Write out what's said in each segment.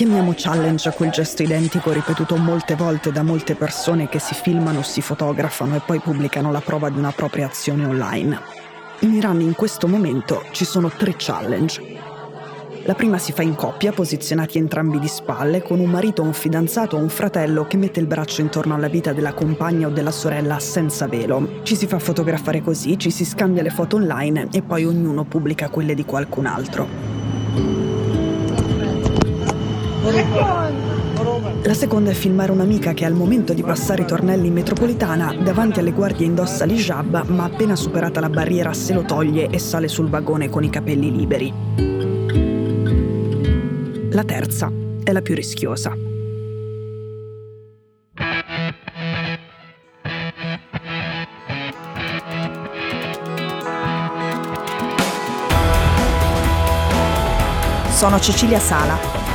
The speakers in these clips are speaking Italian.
Chiamiamo challenge quel gesto identico ripetuto molte volte da molte persone che si filmano, si fotografano e poi pubblicano la prova di una propria azione online. In Iran in questo momento ci sono tre challenge. La prima si fa in coppia, posizionati entrambi di spalle, con un marito, un fidanzato o un fratello che mette il braccio intorno alla vita della compagna o della sorella senza velo. Ci si fa fotografare così, ci si scambia le foto online e poi ognuno pubblica quelle di qualcun altro. La seconda è filmare un'amica che al momento di passare i tornelli in metropolitana davanti alle guardie indossa l'hijab ma appena superata la barriera se lo toglie e sale sul vagone con i capelli liberi. La terza è la più rischiosa. Sono Cecilia Sala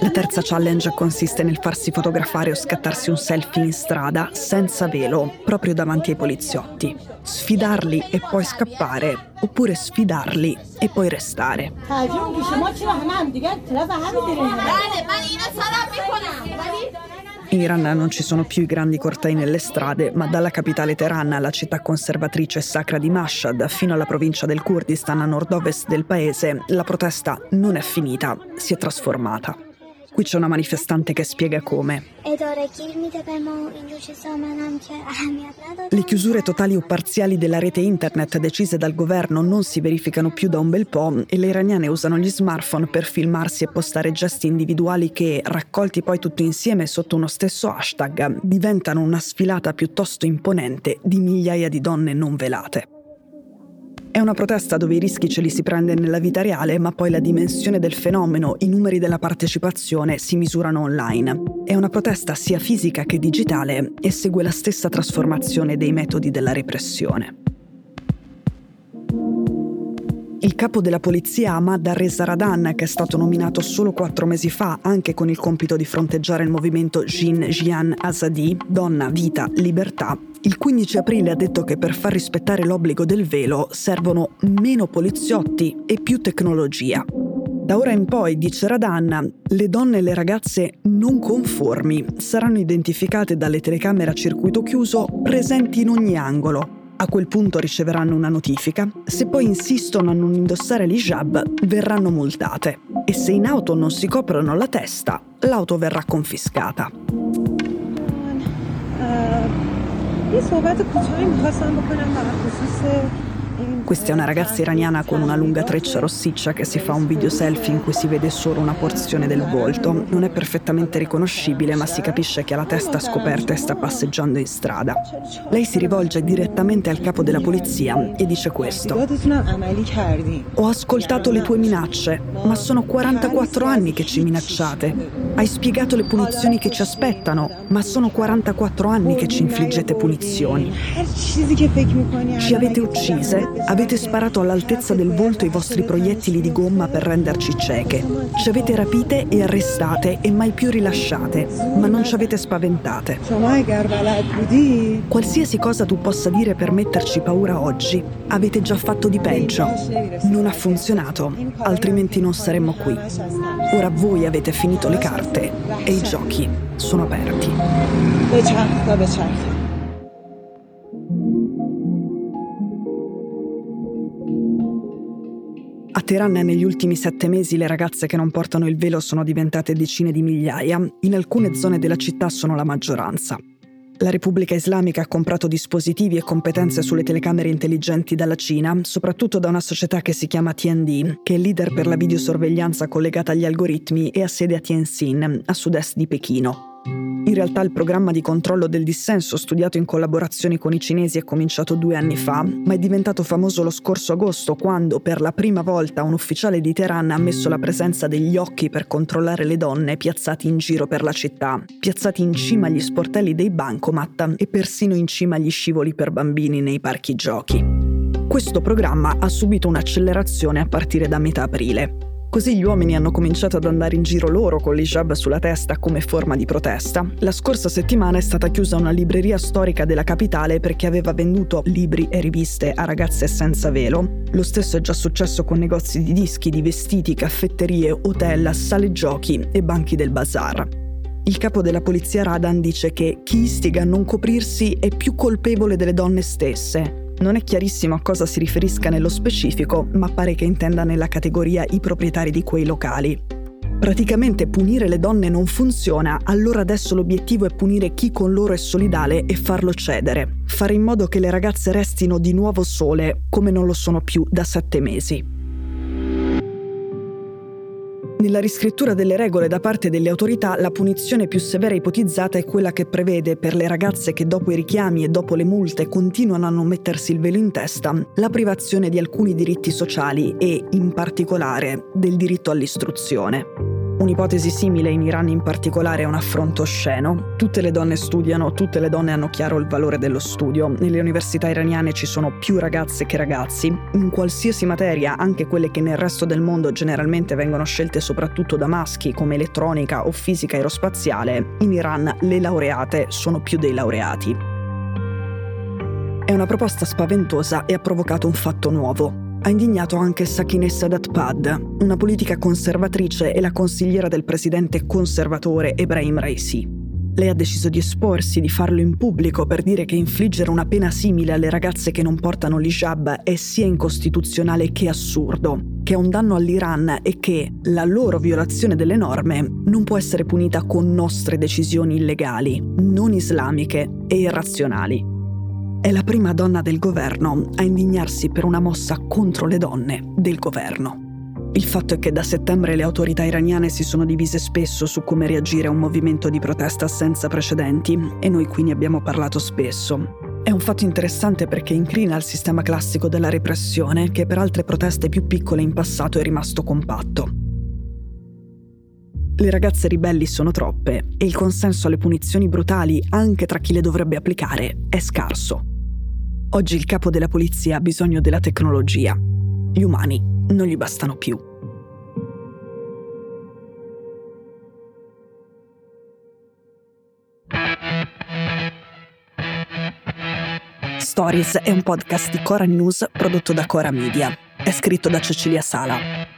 La terza challenge consiste nel farsi fotografare o scattarsi un selfie in strada senza velo, proprio davanti ai poliziotti. Sfidarli e poi scappare, oppure sfidarli e poi restare. In Iran non ci sono più i grandi cortei nelle strade, ma dalla capitale Teheran alla città conservatrice sacra di Mashhad fino alla provincia del Kurdistan a nord-ovest del paese, la protesta non è finita, si è trasformata. Qui c'è una manifestante che spiega come. Le chiusure totali o parziali della rete internet decise dal governo non si verificano più da un bel po' e le iraniane usano gli smartphone per filmarsi e postare gesti individuali che, raccolti poi tutti insieme sotto uno stesso hashtag, diventano una sfilata piuttosto imponente di migliaia di donne non velate. È una protesta dove i rischi ce li si prende nella vita reale, ma poi la dimensione del fenomeno, i numeri della partecipazione si misurano online. È una protesta sia fisica che digitale e segue la stessa trasformazione dei metodi della repressione. Il capo della polizia Ahmad Reza Radan, che è stato nominato solo quattro mesi fa anche con il compito di fronteggiare il movimento Jin Jian Azadi, Donna, Vita, Libertà, il 15 aprile ha detto che per far rispettare l'obbligo del velo servono meno poliziotti e più tecnologia. Da ora in poi, dice Radan, le donne e le ragazze non conformi. Saranno identificate dalle telecamere a circuito chiuso presenti in ogni angolo a quel punto riceveranno una notifica. Se poi insistono a non indossare l'hijab, verranno multate. E se in auto non si coprono la testa, l'auto verrà confiscata. یه questa è una ragazza iraniana con una lunga treccia rossiccia che si fa un video selfie in cui si vede solo una porzione del volto. Non è perfettamente riconoscibile, ma si capisce che ha la testa scoperta e sta passeggiando in strada. Lei si rivolge direttamente al capo della polizia e dice questo. Ho ascoltato le tue minacce, ma sono 44 anni che ci minacciate. Hai spiegato le punizioni che ci aspettano, ma sono 44 anni che ci infliggete punizioni. Ci avete uccise Avete sparato all'altezza del volto i vostri proiettili di gomma per renderci cieche. Ci avete rapite e arrestate e mai più rilasciate, ma non ci avete spaventate. Qualsiasi cosa tu possa dire per metterci paura oggi, avete già fatto di peggio. Non ha funzionato, altrimenti non saremmo qui. Ora voi avete finito le carte e i giochi sono aperti. A Teheran negli ultimi sette mesi le ragazze che non portano il velo sono diventate decine di migliaia, in alcune zone della città sono la maggioranza. La Repubblica Islamica ha comprato dispositivi e competenze sulle telecamere intelligenti dalla Cina, soprattutto da una società che si chiama TND, che è leader per la videosorveglianza collegata agli algoritmi e ha sede a Tianjin, a sud-est di Pechino. In realtà il programma di controllo del dissenso, studiato in collaborazione con i cinesi, è cominciato due anni fa, ma è diventato famoso lo scorso agosto quando, per la prima volta, un ufficiale di Teheran ha ammesso la presenza degli occhi per controllare le donne piazzati in giro per la città, piazzati in cima agli sportelli dei bancomat e persino in cima agli scivoli per bambini nei parchi giochi. Questo programma ha subito un'accelerazione a partire da metà aprile. Così gli uomini hanno cominciato ad andare in giro loro con l'hijab sulla testa come forma di protesta. La scorsa settimana è stata chiusa una libreria storica della capitale perché aveva venduto libri e riviste a ragazze senza velo. Lo stesso è già successo con negozi di dischi, di vestiti, caffetterie, hotel, sale giochi e banchi del bazar. Il capo della polizia Radan dice che chi istiga a non coprirsi è più colpevole delle donne stesse non è chiarissimo a cosa si riferisca nello specifico, ma pare che intenda nella categoria i proprietari di quei locali. Praticamente punire le donne non funziona, allora adesso l'obiettivo è punire chi con loro è solidale e farlo cedere, fare in modo che le ragazze restino di nuovo sole, come non lo sono più da sette mesi. Nella riscrittura delle regole da parte delle autorità, la punizione più severa ipotizzata è quella che prevede per le ragazze che dopo i richiami e dopo le multe continuano a non mettersi il velo in testa, la privazione di alcuni diritti sociali e, in particolare, del diritto all'istruzione. Un'ipotesi simile in Iran in particolare è un affronto osceno. Tutte le donne studiano, tutte le donne hanno chiaro il valore dello studio. Nelle università iraniane ci sono più ragazze che ragazzi. In qualsiasi materia, anche quelle che nel resto del mondo generalmente vengono scelte soprattutto da maschi, come elettronica o fisica aerospaziale, in Iran le laureate sono più dei laureati. È una proposta spaventosa e ha provocato un fatto nuovo. Ha indignato anche Sakineh Sadat-Pad, una politica conservatrice e la consigliera del presidente conservatore Ebrahim Raisi. Lei ha deciso di esporsi, di farlo in pubblico per dire che infliggere una pena simile alle ragazze che non portano l'hijab è sia incostituzionale che assurdo, che è un danno all'Iran e che la loro violazione delle norme non può essere punita con nostre decisioni illegali, non islamiche e irrazionali. È la prima donna del governo a indignarsi per una mossa contro le donne del governo. Il fatto è che da settembre le autorità iraniane si sono divise spesso su come reagire a un movimento di protesta senza precedenti e noi qui ne abbiamo parlato spesso. È un fatto interessante perché incrina al sistema classico della repressione che per altre proteste più piccole in passato è rimasto compatto. Le ragazze ribelli sono troppe e il consenso alle punizioni brutali, anche tra chi le dovrebbe applicare, è scarso. Oggi il capo della polizia ha bisogno della tecnologia. Gli umani non gli bastano più. Stories è un podcast di Cora News prodotto da Cora Media. È scritto da Cecilia Sala.